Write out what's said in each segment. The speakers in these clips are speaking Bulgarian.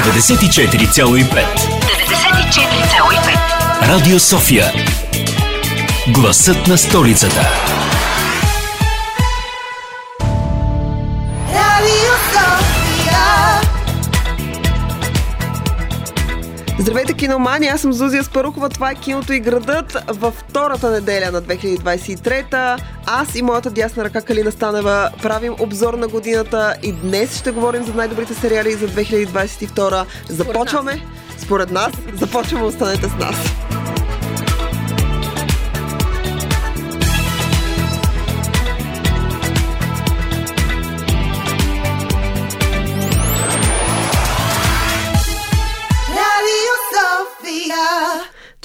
94,5. 94,5 Радио София. Гласът на столицата Здравейте, киномани! Аз съм Зузия Спарухова. Това е киното и градът във втората неделя на 2023. Аз и моята дясна ръка Калина Станева правим обзор на годината и днес ще говорим за най-добрите сериали за 2022. Започваме. Според нас. Започваме. Останете с нас.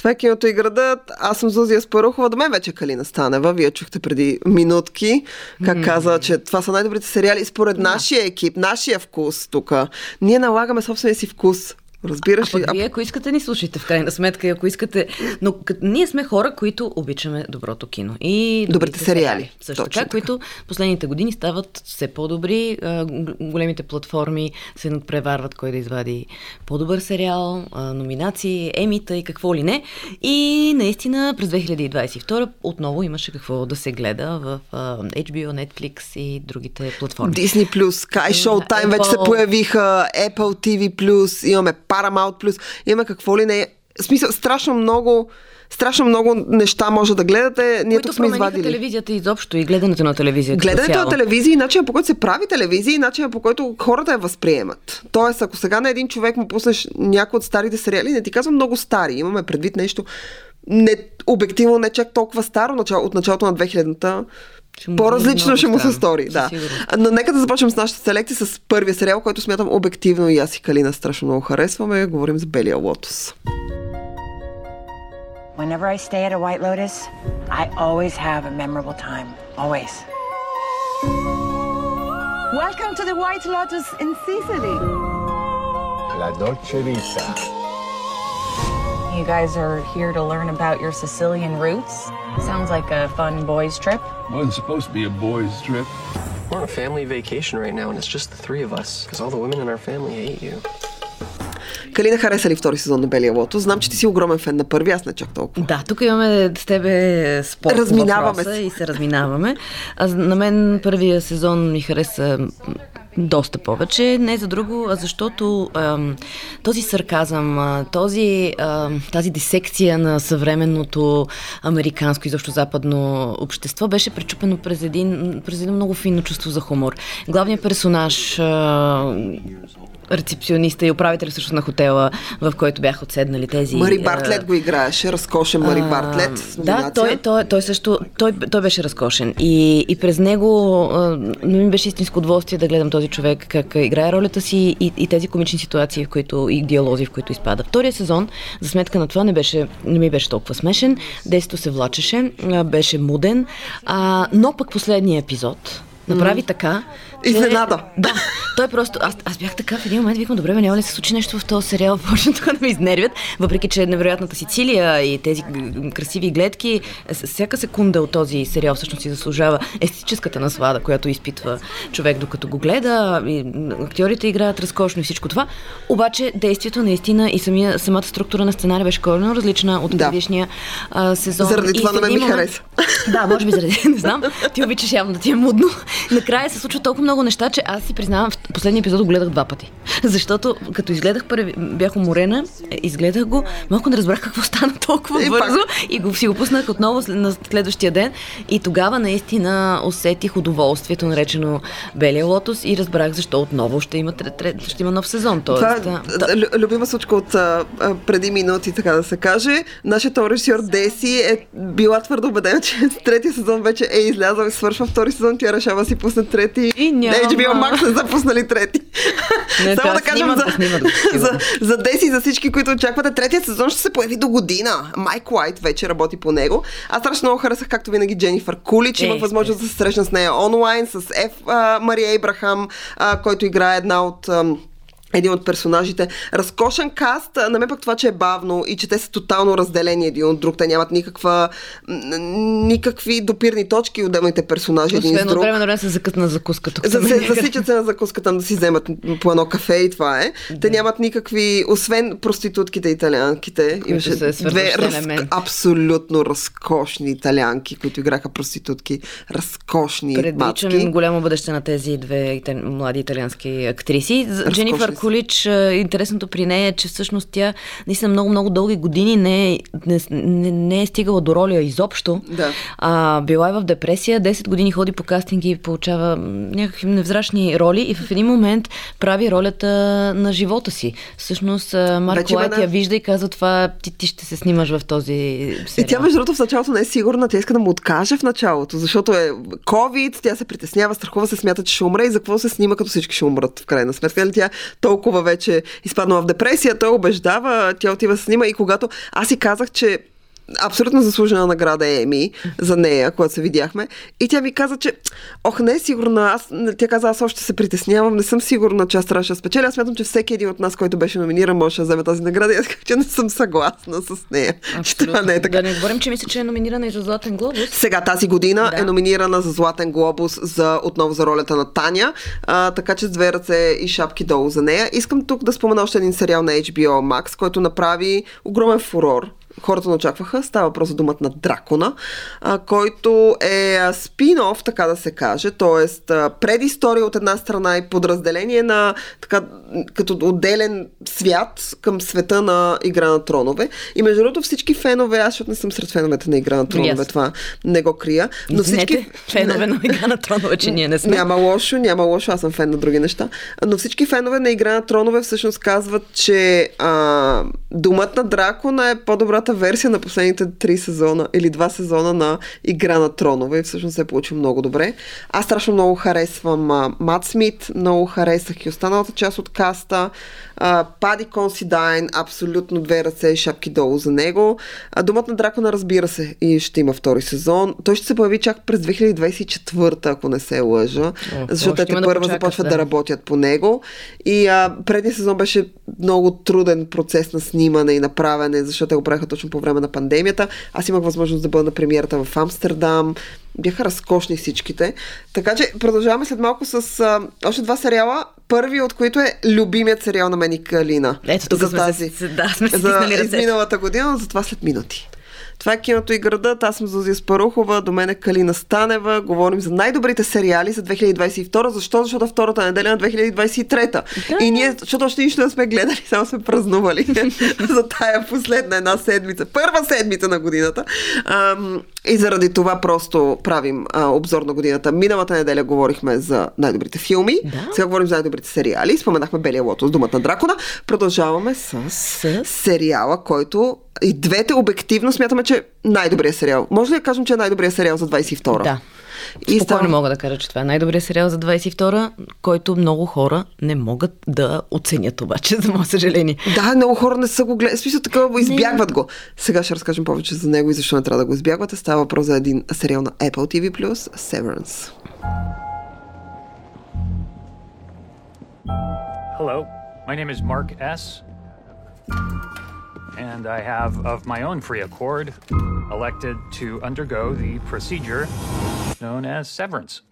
Това е киното и градът. Аз съм Зузия Спарухова. До мен вече Калина Станева. Вие чухте преди минутки как каза, че това са най-добрите сериали според нашия екип, нашия вкус тук. Ние налагаме собствения си вкус. Разбираш А ли? пък вие, ако искате, ни слушайте в крайна сметка, ако искате... Но кът, ние сме хора, които обичаме доброто кино. И Добрите сериали. Също така, така. които последните години стават все по-добри. А, големите платформи се надпреварват кой да извади по-добър сериал, а, номинации, емита и какво ли не. И наистина през 2022 отново имаше какво да се гледа в а, HBO, Netflix и другите платформи. Disney+, Sky Showtime вече се Apple. появиха, Apple TV+, имаме Paramount+, имаме какво ли не. В смисъл, страшно много, страшно много неща може да гледате. Ние които тук сме извадили. телевизията изобщо и гледането на телевизия. Гледането на телевизия и начинът по който се прави телевизия и начинът по който хората я възприемат. Тоест, ако сега на един човек му пуснеш някой от старите сериали, не ти казвам много стари, имаме предвид нещо не, обективно не чак толкова старо, начало, от началото на 2000-та, Ще му по-различно ще му се стори. Да. Но нека да започнем с нашата селекция с първия сериал, който смятам обективно и аз и Калина страшно много харесваме. Говорим за Белия лотос. Whenever I stay at a White Lotus, I always have a memorable time. Always. Welcome to the White Lotus in Sicily. La Dolce Vita. You guys are here to learn about your Sicilian roots. Sounds like a fun boys' trip. Wasn't supposed to be a boys' trip. We're on a family vacation right now, and it's just the three of us. Because all the women in our family hate you. Калина хареса ли втори сезон на Белия лотос? Знам, че ти си огромен фен на първи, аз не чак толкова. Да, тук имаме с тебе спор по Разминаваме се. и се разминаваме. А на мен първия сезон ми хареса доста повече. Не за друго, а защото ам, този сарказъм, а, този, ам, тази дисекция на съвременното американско и защо западно общество беше пречупено през един, през едно много финно чувство за хумор. Главният персонаж а, рецепциониста и управител всъщност на хотела, в който бяха отседнали тези... Мари а, Бартлет го играеше, разкошен Мари а, Бартлет. Да, той, той, той също, той, той беше разкошен. И, и през него а, не ми беше истинско удоволствие да гледам този човек как играе ролята си и, и тези комични ситуации, в които, и диалози, в които изпада. Втория сезон, за сметка на това, не, беше, не ми беше толкова смешен. Действието се влачеше, а, беше муден, а, но пък последния епизод направи така, че- Изненада. Да, той просто... Аз, аз бях така в един момент, викам, добре, бе, няма ли се случи нещо в този сериал, почна тук да ме изнервят, въпреки че невероятната Сицилия и тези красиви гледки, всяка секунда от този сериал всъщност си заслужава естетическата наслада, която изпитва човек докато го гледа, и актьорите играят разкошно и всичко това, обаче действието наистина и самия, самата структура на сценария беше коренно различна от Да. предишния а, сезон. Заради И това на мен ми момент- хареса. Да, може би заради, не знам. Ти обичаш явно да ти е мудно. Накрая се случва толкова много неща, че аз си признавам, в последния епизод го гледах два пъти. Защото като изгледах първи, бях уморена, е, изгледах го, малко не разбрах какво стана толкова И бързо пак. и го си го пуснах отново на следващия ден. И тогава наистина усетих удоволствието, наречено Белия лотос и разбрах защо отново ще има, ще има нов сезон. Тоест, Това а, е лю- любима случка от а, преди минути, така да се каже. Нашият режисьор Деси е била твърдо убедена, че третия сезон вече е излязъл и свършва втори сезон. Тя решава да си пусне трети. И няма. HBO Max са пуснали трети. Не, Само да кажем снимат, за, снимат за, за Деси и за всички, които очаквате. Третия сезон ще се появи до година. Майк Уайт вече работи по него. Аз страшно много харесах, както винаги, Дженифър Кулич. Е, Имах възможност да се срещна с нея онлайн, с а, Мария Ибрахам, който играе една от... ам, един от персонажите. Разкошен каст, на мен пък това, че е бавно и че те са тотално разделени един от друг. Те нямат никаква, никакви допирни точки отделните персонажи един Освен от друг. време на време се закът на закуска тук. За, се, засичат се на закуската да си вземат по едно кафе и това е. Те нямат никакви, освен проститутките италианките. Имаше две раз, абсолютно разкошни италианки, които играха проститутки. Разкошни Предричам мацки. им голямо бъдеще на тези две ита... млади италиански актриси. Разкошни Дженифър а, интересното при нея е, че всъщност тя наистина много-много дълги години не е, не, не, не е стигала до роля изобщо. Да. А, била е в депресия, 10 години ходи по кастинги и получава някакви невзрачни роли и в един момент прави ролята на живота си. Всъщност а, Марк Вече има Лайт я вижда и казва това, ти, ти ще се снимаш в този сериал. И тя, между другото, в началото не е сигурна. Тя иска да му откаже в началото, защото е COVID, тя се притеснява, страхува се, смята, че ще умре и за какво се снима, като всички ще умрат в крайна сметка. Нали, Тя толкова вече изпаднала в депресия, той убеждава, тя отива се снима. И когато аз си казах, че абсолютно заслужена награда е Еми за нея, когато се видяхме. И тя ми каза, че ох, не е сигурна. Аз, тя каза, аз още се притеснявам, не съм сигурна, че аз трябваше да спечеля. Аз смятам, че всеки един от нас, който беше номиниран, може да вземе тази награда. И аз казах, че не съм съгласна с нея. Че това не е така. Да не говорим, че мисля, че е номинирана и за Златен глобус. Сега тази година Да. е номинирана за Златен глобус за, отново за ролята на Таня, а, така че с две ръце и шапки долу за нея. Искам тук да спомена още един сериал на HBO Max, който направи огромен фурор. Хората не очакваха. Става въпрос за думата на Дракона, а, който е спин-оф, така да се каже, т.е. предистория от една страна и подразделение на така, като отделен свят към света на Игра на тронове. И между другото всички фенове, аз защото не съм сред феновете на Игра на тронове, Ясно. това не го крия. Но Извинете, всички фенове на Игра на тронове, че ние не сме. няма лошо, няма лошо, аз съм фен на други неща. Но всички фенове на Игра на тронове всъщност казват, че а, Думът на дракона е по-добрата версия на последните три сезона или два сезона на Игра на тронове и всъщност се е получил много добре. Аз страшно много харесвам а, Мат Смит, много харесах и останалата част от каста. А, Пади Консидайн, абсолютно две ръце и шапки долу за него. А, Думът на дракона, разбира се, и ще има втори сезон. Той ще се появи чак през 2024, ако не се лъжа, защото още те има да започват да. да. работят по него. И а, предния сезон беше много труден процес на снимане и направене, защото те го правиха точно по време на пандемията. Аз имах възможност да бъда на премиерата в Амстердам. Бяха разкошни всичките. Така че продължаваме след малко с а, още два сериала. Първи от които е любимият сериал на мен и Калина. Ето, тук за сме тази. се- да, сме за изминалата година, но за това след минути. Това е киното и градът. Аз съм Зузия Спарухова, до мен е Калина Станева. Говорим за най-добрите сериали за 2022. Защо? Защото втората неделя на 2023. И ние, защото още нищо не сме гледали, само сме празнували за тая последна една седмица. Първа седмица на годината. Ам, и заради това просто правим а, обзор на годината. Миналата неделя говорихме за най-добрите филми. Да. Сега говорим за най-добрите сериали. Споменахме Белия лото с думата на дракона. Продължаваме с, С? сериала, който и двете обективно смятаме, че най-добрият сериал. Може ли да кажем, че е най-добрият сериал за 22-а? Да. И Спокойно става... мога да кажа, че това е най-добрият сериал за 22-а, който много хора не могат да оценят обаче, за мое съжаление. Да, много хора не са го гледали. Смисъл такова, избягват го. Сега ще разкажем повече за него и защо не трябва да го избягвате. Става въпрос за един сериал на Apple TV+, Severance. Hello, my name is Mark S. And I have, of my own free accord, elected to undergo the procedure known as severance.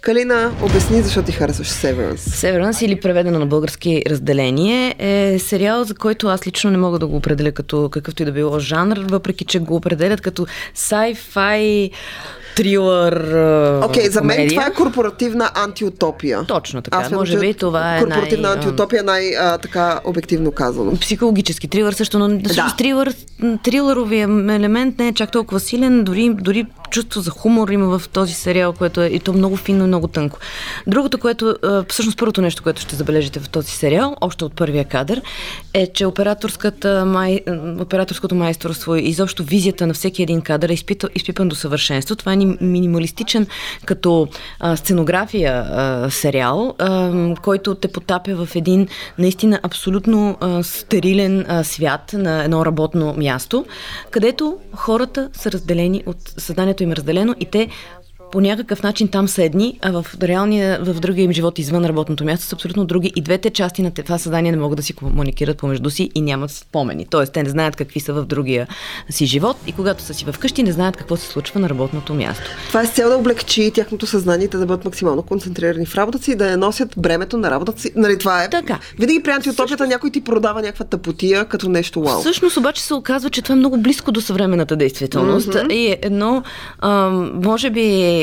Калина, обясни защо ти харесваш Severance. Severance или преведено на български разделение е сериал, за който аз лично не мога да го определя като какъвто и да било жанр, въпреки че го определят като sci-fi трилър Окей, okay, за мен това е корпоративна антиутопия. Точно така. Аз Може би това е Корпоративна най- антиутопия е най-така обективно казано. психологически трилър също, но. Да. трилър, трилъровия елемент не е чак толкова силен, дори, дори чувство за хумор има в този сериал, което е и то много финно и много тънко. Другото, което, а, всъщност първото нещо, което ще забележите в този сериал, още от първия кадър, е, че операторската май, операторското майсторство и изобщо визията на всеки един кадър е изпита, изпипан до съвършенство. Това е ни- минималистичен като а, сценография а, сериал, а, който те потапя в един наистина абсолютно а, стерилен а, свят на едно работно място, където хората са разделени от съзнанието им е разделено и те по някакъв начин там са едни, а в реалния, в другия им живот извън работното място са абсолютно други. И двете части на това създание не могат да си комуникират помежду си и нямат спомени. Тоест, те не знаят какви са в другия си живот и когато са си вкъщи, не знаят какво се случва на работното място. Това е с цел да облегчи тяхното съзнание, да бъдат максимално концентрирани в работата си и да не носят бремето на работата си. Нали, това е. Така. Винаги при антиутопията някой ти продава някаква тъпотия като нещо вау. Всъщност обаче се оказва, че това е много близко до съвременната действителност mm-hmm. и е едно, а, може би,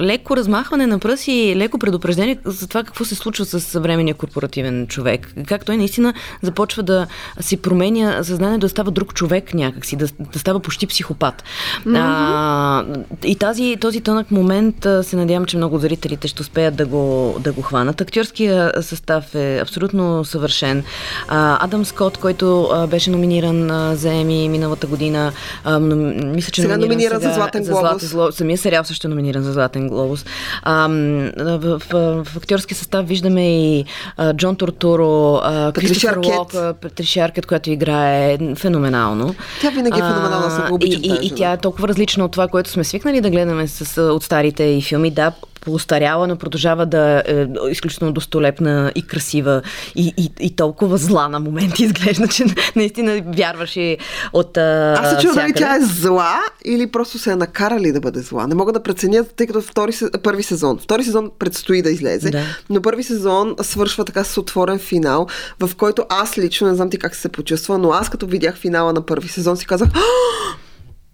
леко размахване на пръст и леко предупреждение за това какво се случва с съвременния корпоративен човек. Как той наистина започва да си променя съзнание, да става друг човек някакси, да, да става почти психопат. Mm-hmm. А, и тази, този тънък момент се надявам, че много зрителите ще успеят да го, да го хванат. Актьорския състав е абсолютно съвършен. А, Адам Скот, който а, беше номиниран а, за Еми миналата година, а, но, мисля, че сега номинира сега, за Златен глобус. За Златен, самия сериал също е номиниран за Златен глобус. А, в, в, в, актьорския състав виждаме и а, Джон Тортуро, Кристофър Лок, Патришия Аркет, която играе феноменално. Тя винаги е феноменална, съм обичам и, и, и тя е толкова различна от това, което сме свикнали да гледаме с, от старите и филми. Да, поустаряла, но продължава да е изключително достолепна и красива и, и, и толкова зла на моменти изглежда, че наистина вярваш и от Аз се чудя дали тя е зла или просто се е накарали да бъде зла. Не мога да преценя, тъй като втори, първи сезон. Втори сезон предстои да излезе, да. но първи сезон свършва така с отворен финал, в който аз лично, не знам ти как се почувства, но аз като видях финала на първи сезон си казах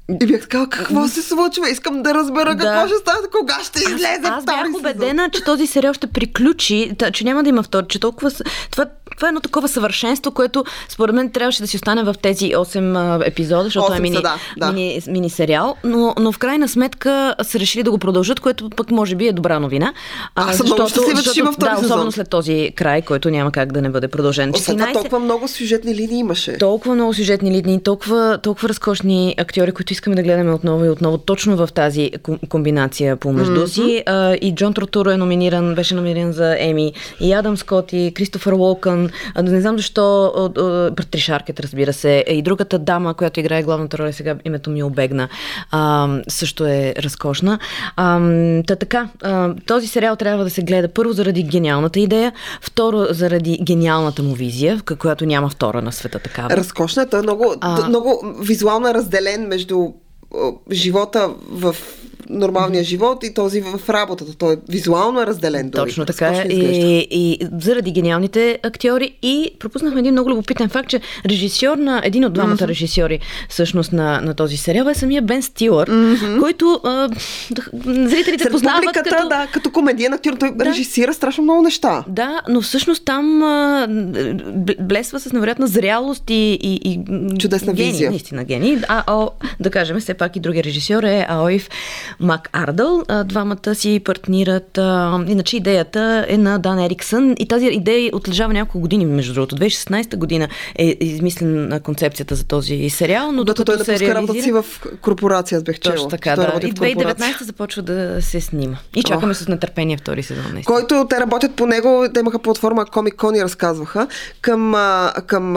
и бях така, какво се случва? Искам да разбера да. какво ще стане, кога ще излезе Аз, аз бях убедена, че този сериал ще приключи, че няма да има втори, че толкова... Това, това е едно такова съвършенство, което според мен трябваше да си остане в тези 8 епизода, защото 8 е мини, са, да, да. мини, мини сериал, но, но в крайна сметка са решили да го продължат, което пък може би е добра новина. А, защото, много щастлива, че има втори Да, сезон. особено след този край, който няма как да не бъде продължен. 14... толкова много сюжетни линии имаше. Толкова много сюжетни линии, толкова, толкова разкошни актьори, които искаме да гледаме отново и отново, точно в тази комбинация помежду mm-hmm. си. А, и Джон Тротуро е номиниран, беше номиниран за Еми, и Адам Скот, и Кристофър Уолкън. Не знам защо, Патриш Аркет, разбира се, и другата дама, която играе главната роля, сега името ми обегна, а, също е разкошна. А, та така, а, този сериал трябва да се гледа първо заради гениалната идея, второ заради гениалната му визия, която няма втора на света такава. Разкошна, той е много, а... много визуално разделен между живота в нормалния живот и този в работата. Той е визуално е разделен. Дори. Точно така. И, и заради гениалните актьори. И пропуснахме един много любопитен факт, че режисьор на един от двамата mm-hmm. режисьори всъщност на, на този сериал е самия Бен Стилър, mm-hmm. който а, зрителите Сред познават публиката, като... Да, като комедиен актьор. Той да. режисира страшно много неща. Да, но всъщност там а, блесва с невероятна зрялост и, и, и чудесна гений, визия. Наистина гений. А, а, да кажем, все пак и другия режисьор е Аоив Мак Ардъл. Двамата си партнират. Иначе идеята е на Дан Ериксън и тази идея отлежава няколко години, между другото. 2016 година е измислена концепцията за този сериал, но докато, докато той се реализира... си в корпорация, бех чела. Точно така, да. И 2019 започва да се снима. И чакаме Ох. с нетърпение втори сезон. Наистина. Който те работят по него, те имаха платформа Comic Con и разказваха. Към, към,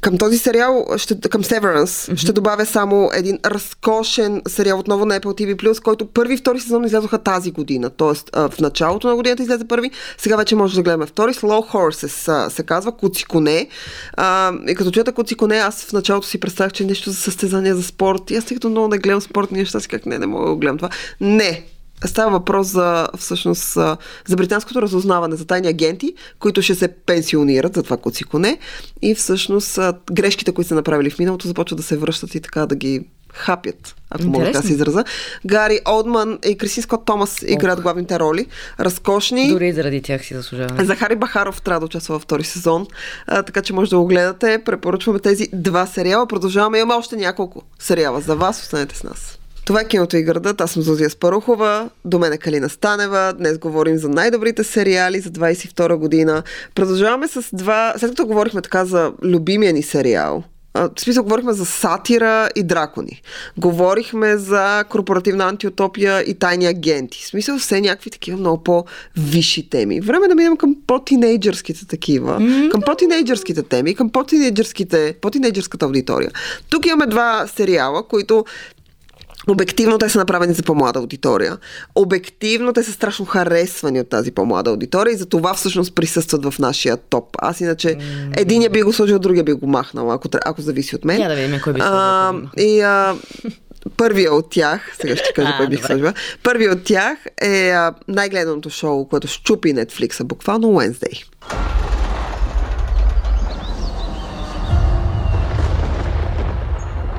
към този сериал, ще, към Severance, mm-hmm. ще добавя само един разкошен сериал отново на Apple TV+, който първи и втори сезон излязоха тази година. Тоест в началото на годината излезе първи, сега вече може да гледаме втори. Slow Horses се казва, Куци коне. И като чуята Куци коне, аз в началото си представях, че е нещо за състезание за спорт. И аз тъй като много не гледам спортни неща, си как не, не мога да гледам това. Не, Става въпрос за, всъщност, за британското разузнаване, за тайни агенти, които ще се пенсионират за това куци коне и всъщност грешките, които са направили в миналото, започват да се връщат и така да ги хапят, ако мога така се израза. Гари Олдман и Кристин Скот Томас играят главните роли. Разкошни. Дори заради тях си заслужава. Захари Бахаров трябва да участва във втори сезон, а, така че може да го гледате. Препоръчваме тези два сериала. Продължаваме. Имаме още няколко сериала за вас. Останете с нас. Това е киното и градът. Аз съм Зозия Спарухова. До мен е Калина Станева. Днес говорим за най-добрите сериали за 22 година. Продължаваме с два... След като говорихме така за любимия ни сериал, в смисъл, говорихме за сатира и дракони. Говорихме за корпоративна антиутопия и тайни агенти. В смисъл, все някакви такива много по-висши теми. Време да минем към по-тинейджърските такива, mm-hmm. към по-тинейджърските теми, към по-тинейджърските, по-тинейджърската аудитория. Тук имаме два сериала, които Обективно те са направени за по-млада аудитория. Обективно те са страшно харесвани от тази по-млада аудитория и за това всъщност присъстват в нашия топ. Аз иначе единия би го сложил, другия би го махнал, ако, ако зависи от мен. Я да видим кой би а, И а, първия от тях, сега ще кажа кой бих сложила, първия от тях е най-гледаното шоу, което щупи Netflix, буквално Wednesday.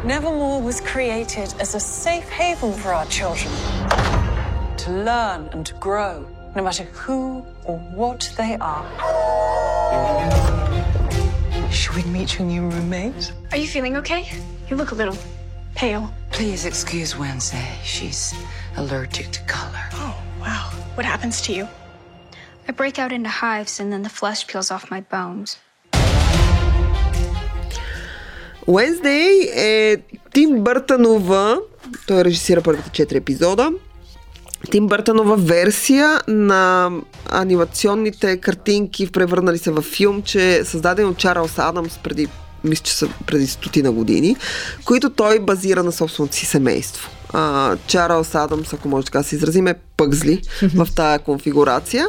Nevermore was created as a safe haven for our children to learn and to grow, no matter who or what they are. Should we meet your new roommate? Are you feeling okay? You look a little pale. Please excuse Wednesday. She's allergic to color. Oh, wow. What happens to you? I break out into hives and then the flesh peels off my bones. Wednesday е Тим Бъртанова, той режисира първите четири епизода. Тим Бъртанова версия на анимационните картинки, превърнали се в филм, че е създаден от Чарлз Адамс преди мисля, че са преди стотина години, които той базира на собственото си семейство. А, Чарлз Адамс, ако може така се изразиме, пъгзли в тая конфигурация.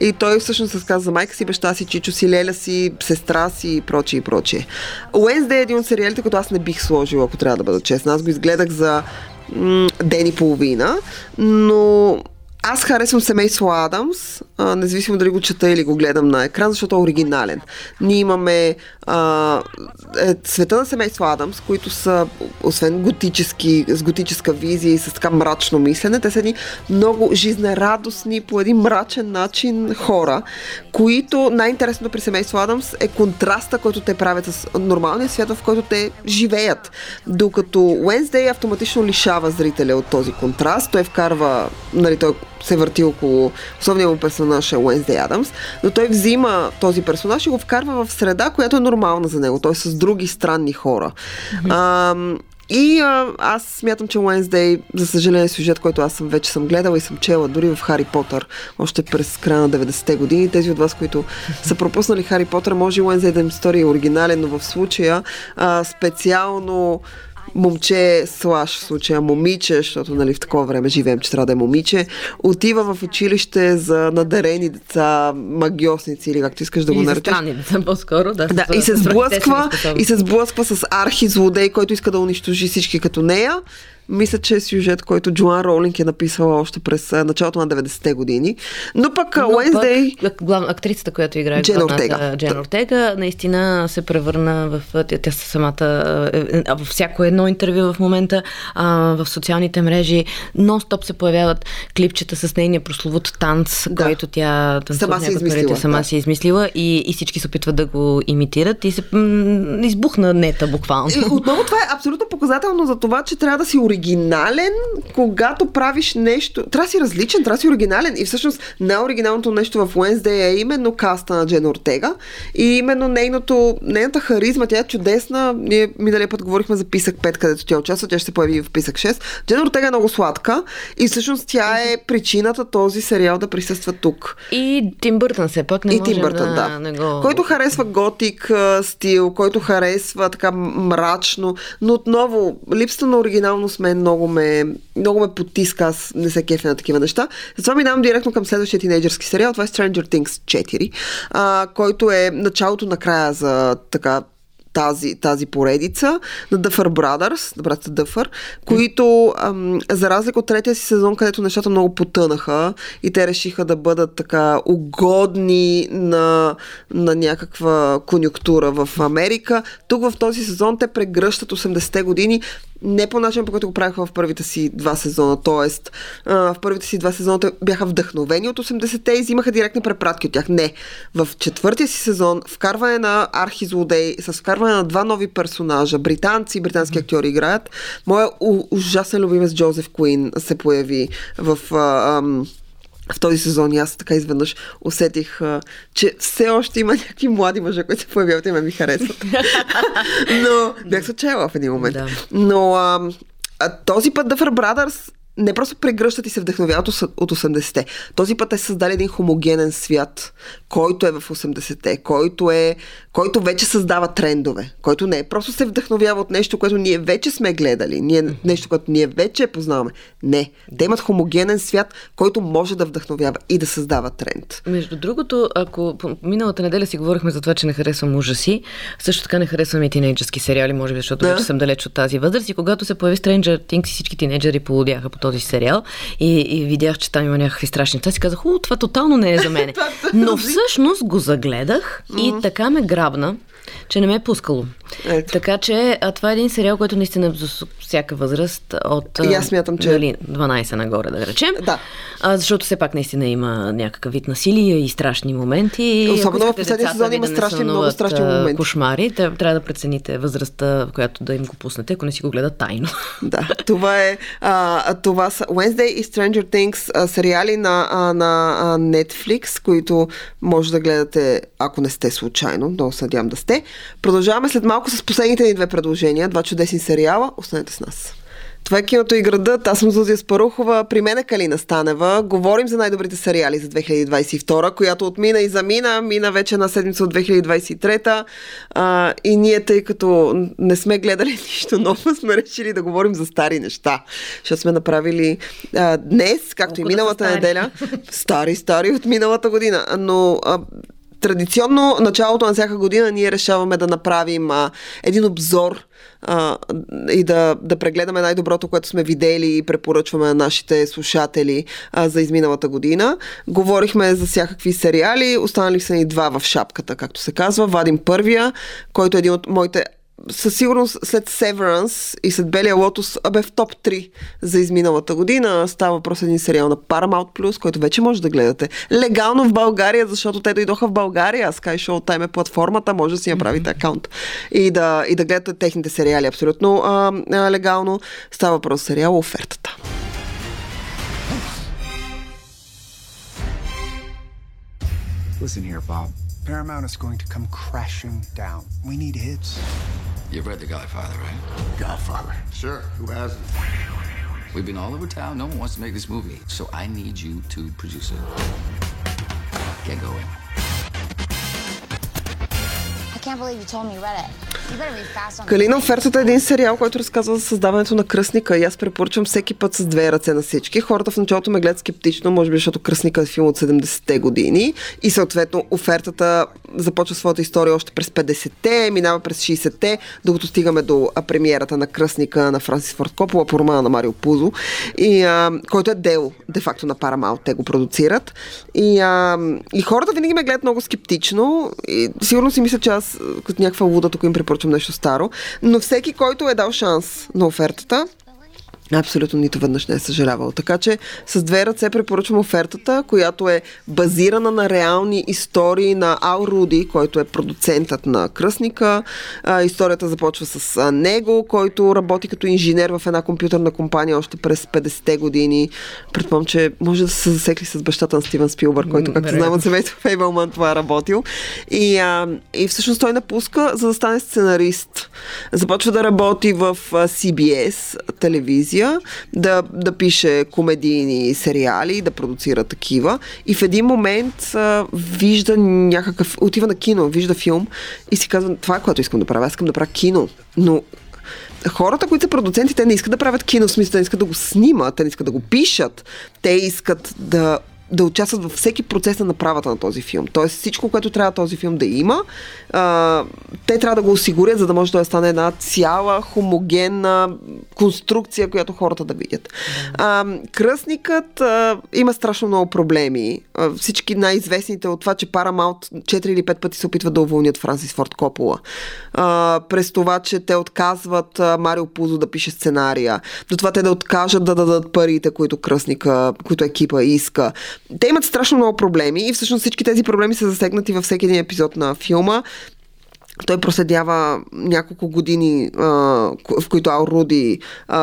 И той всъщност разказва за майка си, баща си, чичо си, леля си, сестра си и прочие и прочие. Уенсдей е един от сериалите, които аз не бих сложила, ако трябва да бъда честна. Аз го изгледах за м- ден и половина, но аз харесвам семейство Адамс, а, независимо дали го чета или го гледам на екран, защото е оригинален. Ние имаме а, е, света на семейство Адамс, които са, освен готически, с готическа визия и с така мрачно мислене, те са едни много жизнерадостни, по един мрачен начин хора, които най-интересното при семейство Адамс е контраста, който те правят с нормалния свят, в който те живеят. Докато Wednesday автоматично лишава зрителя от този контраст, той вкарва, нали, той се върти около основния му персонаж е Уенсдей Адамс, но той взима този персонаж и го вкарва в среда, която е нормална за него. Той е с други странни хора. Mm-hmm. А, и а, аз смятам, че Wednesday, за съжаление, е сюжет, който аз съм вече съм гледала и съм чела дори в Хари Потър, още през края на 90-те години. Тези от вас, които са пропуснали Хари Потър, може Wednesday да им стори оригинален, но в случая а, специално момче, слаш в случая момиче, защото нали, в такова време живеем, че трябва да е момиче, отива в училище за надарени деца, магиосници или както искаш да го наречеш. Или деца по-скоро, да. да и се сблъсква, и се сблъсква с архизлодей, който иска да унищожи всички като нея мисля, че е сюжет, който Джоан Роулинг е написала още през началото на 90-те години. Но пък Но Wednesday... Пък, глав, актрисата, която играе Джен Ортега. Джен Ортега, наистина се превърна в... Тя, тя самата... Е, е, във всяко едно интервю в момента в социалните мрежи нон-стоп се появяват клипчета с нейния прословут танц, да. който тя сама си измислила. Сама да. си измислила и, и всички се опитват да го имитират и се м- избухна нета буквално. И отново това е абсолютно показателно за това, че трябва да си оригинален, когато правиш нещо. Трябва да си различен, трябва да си оригинален. И всъщност най-оригиналното нещо в Wednesday е именно каста на Джен Ортега и именно нейното, нейната харизма. Тя е чудесна. Ние миналия път говорихме за Писък 5, където тя участва. Тя ще се появи в Писък 6. Джен Ортега е много сладка и всъщност тя е причината този сериал да присъства тук. И Тим Бъртън все пак не и Тим Бъртън, да, да. Го... Който харесва готик стил, който харесва така мрачно, но отново липсата на оригиналност мен много ме, много ме потиска, аз не се кефя на такива неща. Затова минавам директно към следващия тинейджърски сериал, това е Stranger Things 4, а, който е началото на края за така тази, тази поредица на Дъфър Brothers, на братята Дъфър, които ам, за разлика от третия си сезон, където нещата много потънаха и те решиха да бъдат така угодни на, на някаква конюнктура в Америка, тук в този сезон те прегръщат 80-те години не по начин, по който го правиха в първите си два сезона. Тоест, в първите си два сезона те бяха вдъхновени от 80-те и взимаха директни препратки от тях. Не. В четвъртия си сезон вкарване на архизлодей с вкарване на два нови персонажа. Британци, британски актьори играят. Моя ужасен любимец Джозеф Куин се появи в а, ам, в този сезон аз така изведнъж усетих, че все още има някакви млади мъже, които се появяват и ме ми харесват. Но бях се отчаяла в един момент. Да. Но а, а, този път Дъфър Brothers не просто прегръщат и се вдъхновяват от от 80-те. Този път е създали един хомогенен свят, който е в 80-те, който, е, който вече създава трендове, който не е просто се вдъхновява от нещо, което ние вече сме гледали, ние, нещо, което ние вече познаваме. Не. Те имат хомогенен свят, който може да вдъхновява и да създава тренд. Между другото, ако миналата неделя си говорихме за това, че не харесвам ужаси, също така не харесвам и тинейджърски сериали, може би, защото Да. вече съм далеч от тази възраст. И когато се появи Stranger Things, всички тинейджери полудяха по този сериал и, и видях, че там има някакви страшни неща, си казах, о, това тотално не е за мене. Но всъщност го загледах и така ме грабна, че не ме е пускало. Ето. Така че а, това е един сериал, който наистина за всяка възраст от И аз смятам, че- дали, 12 нагоре, да речем. Да. А, защото все пак наистина има някакъв вид насилие и страшни моменти. Особено в последния сезон има да страшни, много страшни моменти. Кошмари, трябва да прецените възрастта, в която да им го пуснете, ако не си го гледат тайно. Да, това е. А, това са Wednesday и Stranger Things а, сериали на, а, на а, Netflix, които може да гледате, ако не сте случайно. Много се надявам да сте. Продължаваме след малко с последните ни две предложения. Два чудесни сериала. Останете с нас. Това е киното и градът. Аз съм Зузия Спарухова. При мен е Калина Станева. Говорим за най-добрите сериали за 2022, която отмина и замина. Мина вече на седмица от 2023. А, и ние, тъй като не сме гледали нищо ново, сме решили да говорим за стари неща. Защото сме направили а, днес, както Колко и да миналата стари? неделя, стари, стари от миналата година. Но а, традиционно началото на всяка година ние решаваме да направим а, един обзор а, и да, да прегледаме най-доброто, което сме видели и препоръчваме на нашите слушатели а, за изминалата година. Говорихме за всякакви сериали, останали са ни два в шапката, както се казва. Вадим първия, който е един от моите със сигурност след Severance и след Белия лотос, бе в топ 3 за изминалата година. Става въпрос един сериал на Paramount Plus, който вече може да гледате. Легално в България, защото те дойдоха в България. Sky Showtime е платформата, може да си направите акаунт и да, и да гледате техните сериали абсолютно а, а, легално. Става въпрос сериал Офертата. Listen here, Bob. Paramount is going to come crashing down. We need hits. You've read The Godfather, right? Godfather. Sure, who hasn't? We've been all over town. No one wants to make this movie. So I need you to produce it. Get going. Калина офертата е един сериал, който разказва за създаването на кръстника и аз препоръчвам всеки път с две ръце на всички. Хората в началото ме гледат скептично, може би защото кръстника е филм от 70-те години и съответно офертата започва своята история още през 50-те, минава през 60-те, докато стигаме до премиерата на кръстника на Франсис Форд Копола по романа на Марио Пузо, и, а, който е дело де-факто на Paramount, те го продуцират. И, а, и хората винаги ме гледат много скептично и сигурно си мисля, че аз като някаква луда тук им препоръчвам нещо старо, но всеки, който е дал шанс на офертата, Абсолютно нито веднъж не е съжалявал. Така че с две ръце препоръчвам офертата, която е базирана на реални истории на Ал Руди, който е продуцентът на Кръсника. А, историята започва с него, който работи като инженер в една компютърна компания още през 50-те години. Предполагам, че може да се засекли с бащата на Стивен Спилбър, който, както знаем от семейство Фейбълман, това е работил. И, а, и всъщност той напуска, за да стане сценарист. Започва да работи в CBS телевизия, да, да пише комедийни сериали, да продуцира такива. И в един момент а, вижда някакъв... Отива на кино, вижда филм и си казва, това е което искам да правя. Аз искам да правя кино. Но хората, които са продуценти, те не искат да правят кино, в смисъл, не искат да го снимат, не искат да го пишат. Те искат да да участват във всеки процес на направата на този филм. Тоест всичко, което трябва този филм да има, а, те трябва да го осигурят, за да може да стане една цяла хомогенна конструкция, която хората да видят. А, кръстникът а, има страшно много проблеми. А, всички най-известните от това, че Paramount 4 или 5 пъти се опитват да уволнят Франсис Форд Копола. А, през това, че те отказват а, Марио Пузо да пише сценария. До това те да откажат да дадат парите, които кръстника, които екипа иска. Те имат страшно много проблеми и всъщност всички тези проблеми са засегнати във всеки един епизод на филма. той проследява няколко години, в които Ал Руди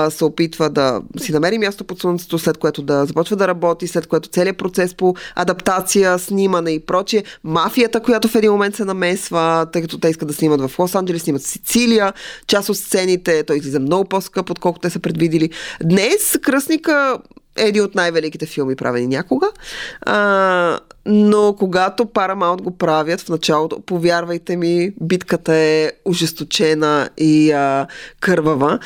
се опитва да си намери място под слънцето, след което да започва да работи, след което целият процес по адаптация, снимане и прочие. Мафията, която в един момент се намесва, тъй като те искат да снимат в Лос-Анджелес, снимат в Сицилия. Част от сцените той излиза много по-скъп, отколкото те са предвидили. Днес Кръсника един от най-великите филми, правени някога. А, но когато Paramount го правят в началото, повярвайте ми, битката е ожесточена и а, кървава.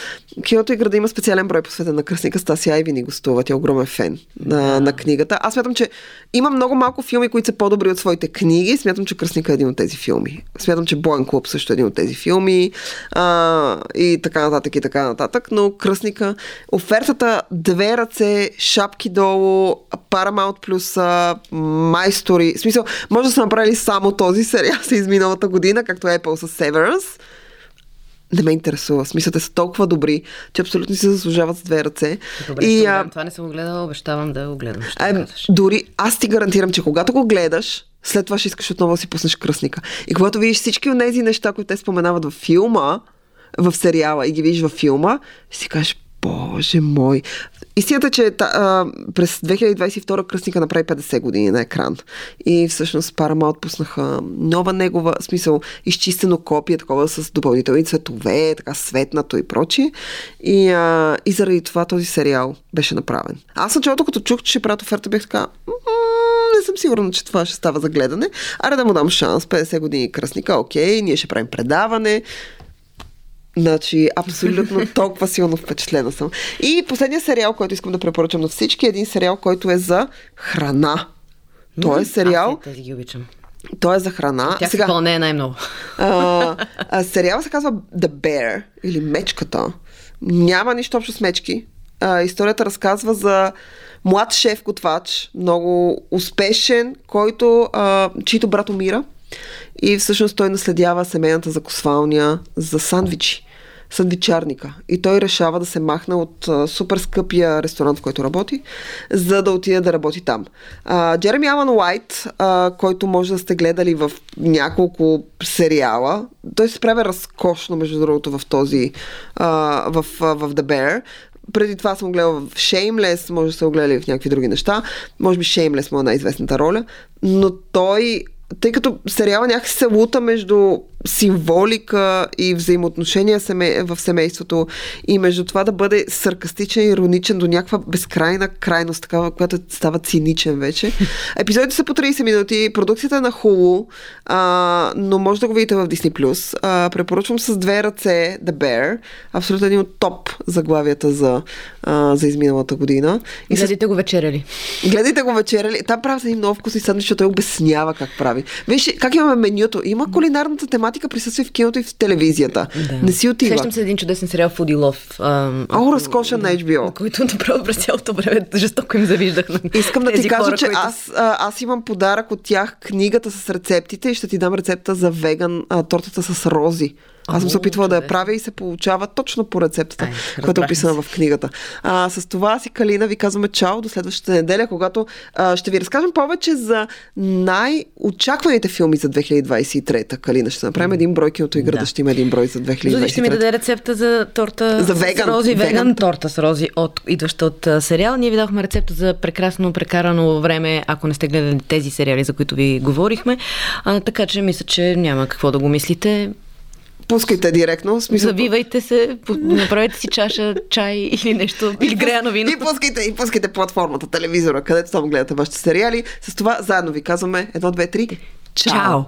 Киното и града има специален брой посветен на кръстника. Стаси Айви ни гостува. Тя е огромен фен на, на книгата. Аз смятам, че има много малко филми, които са по-добри от своите книги. Смятам, че Кръстника е един от тези филми. Смятам, че Боен клуб също е един от тези филми. А, и така нататък, и така нататък. Но Кръстника, офертата две ръце, шапки долу, Paramount плюс майстори. В смисъл, може да са направили само този сериал с изминалата година, както е Apple с Severance не ме интересува. Смисълте са толкова добри, че абсолютно си заслужават с две ръце. Добре, и, а... това не съм го гледала, обещавам да го гледам. Ще а, дори аз ти гарантирам, че когато го гледаш, след това ще искаш отново да си пуснеш кръстника. И когато видиш всички от тези неща, които те споменават в филма, в сериала и ги видиш във филма, ще си кажеш, Боже мой. Истината е, че а, през 2022 Кръстника направи 50 години на екран. И всъщност Paramount отпуснаха нова негова, смисъл, изчистено копие, такова с допълнителни цветове, така светнато и прочие. И, а, и заради това този сериал беше направен. Аз началото, като чух, че ще правят оферта, бях така, не съм сигурна, че това ще става за гледане. Аре да му дам шанс, 50 години кръстника, окей, ние ще правим предаване. Значи, абсолютно толкова силно впечатлена съм. И последният сериал, който искам да препоръчам на всички, е един сериал, който е за храна. Той е сериал. Аз ги обичам. Той е за храна. Тя Сега, се пълне най-много. А, а, сериал се казва The Bear или Мечката. Няма нищо общо с мечки. А, историята разказва за млад шеф-готвач, много успешен, който, а, чийто брат умира. И всъщност той наследява семейната закосвалня за сандвичи сандвичарника. И той решава да се махне от а, супер скъпия ресторант, в който работи, за да отиде да работи там. А, Джереми Алан Уайт, а, който може да сте гледали в няколко сериала, той се справя разкошно, между другото, в този, а, в, в The Bear преди това съм гледала в Shameless, може да се огледали в някакви други неща. Може би Shameless му е най-известната роля. Но той тъй като сериала някакси се лута между символика и взаимоотношения в семейството и между това да бъде саркастичен, ироничен до някаква безкрайна крайност, такава, която става циничен вече. Епизодите са по 30 минути, продукцията е на Hulu, а, но може да го видите в Disney+. А, препоръчвам с две ръце The Bear, абсолютно един от топ заглавията за, а, за изминалата година. И Гледайте с... го вечеряли. Гледайте го вечеряли. Там прави един много вкусни съдни, защото той обяснява как прави. Виж, как имаме менюто? Има кулинарната тематика, присъства в киното и в телевизията. Да. Не си отива. Сещам се един чудесен сериал Фуди Лов. О, разкошен на HBO. Който направо през цялото време жестоко им завиждах на Искам да ти кажа, хора, че които... аз, аз имам подарък от тях, книгата с рецептите и ще ти дам рецепта за веган а, тортата с рози. Аз съм се опитвала да я правя и се получава точно по рецептата, Ай, която е описана в книгата. А, с това си, Калина, ви казваме чао до следващата неделя, когато а, ще ви разкажем повече за най-очакваните филми за 2023-та. Калина, ще направим един брой киното и града, да. ще има един брой за 2023 Зуди ще ми даде рецепта за торта за веган, с рози, веган, веган торта с рози, от, идваща от сериал. Ние ви дадохме рецепта за прекрасно прекарано време, ако не сте гледали тези сериали, за които ви говорихме. А, така че мисля, че няма какво да го мислите пускайте директно. Смисъл... Завивайте се, направете си чаша чай или нещо, или греяно вино. И пускайте, и пускайте платформата, телевизора, където там гледате вашите сериали. С това заедно ви казваме едно, две, три. Чао! Чао.